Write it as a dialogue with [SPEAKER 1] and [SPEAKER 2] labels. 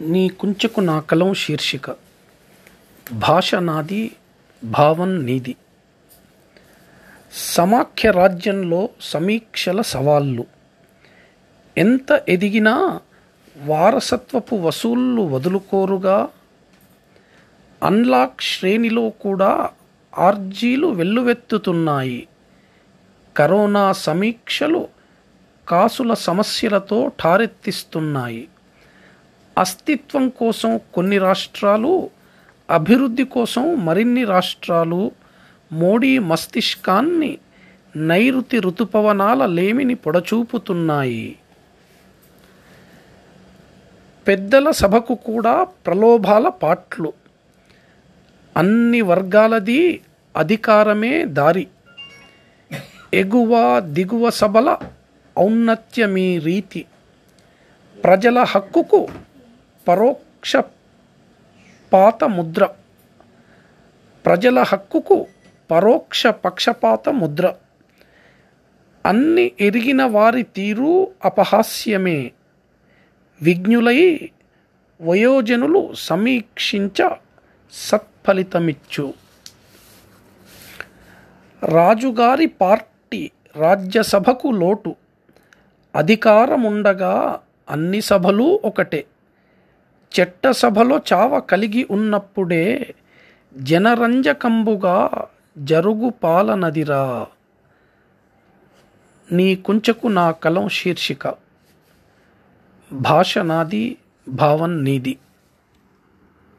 [SPEAKER 1] నీ కుంచెకు నా కలం శీర్షిక. భాష నాది భావం నీది. సమాఖ్య రాజ్యంలో సమీక్షల సవాళ్ళు. ఎంత ఎదిగినా వారసత్వపు వసూళ్ళు వదులుకోరుగా. అన్లాక్ శ్రేణిలో కూడా ఆర్జీలు వెల్లువెత్తుతున్నాయి. కరోనా సమీక్షలు కాసుల సమస్యలతో ఠారెత్తిస్తున్నాయి. అస్తిత్వం కోసం కొన్ని రాష్ట్రాలు అభివృద్ధి కోసం మరిన్ని రాష్ట్రాలు మోడీ మస్తిష్కాన్ని నైరుతి ఋతుపవనాల లేమిని పొడచూపుతున్నాయి. పెద్దల సభకు కూడా ప్రలోభాల పాట్లు. అన్ని వర్గాలది అధికారమే దారి. ఎగువ దిగువ సభల ఔన్నత్యమీ రీతి. ప్రజల హక్కుకు పరోక్ష పాత ముద్ర ప్రజల హక్కుకు పరోక్ష పక్షపాత ముద్ర అన్ని ఎరిగిన వారి తీరు అపహాస్యమే. విజ్ఞులై వయోజనులు సమీక్షించ సత్ఫలితమిచ్చు. రాజుగారి పార్టీ రాజ్యసభకు లోటు. అధికారముండగా అన్ని సభలు ఒకటే. చట్టసభలో చావ కలిగి ఉన్నప్పుడే జనరంజకంబుగా జరుగు పాలనదిరా. నీ కుంచకు నా కలం శీర్షిక. భాష నాది భావం నీది.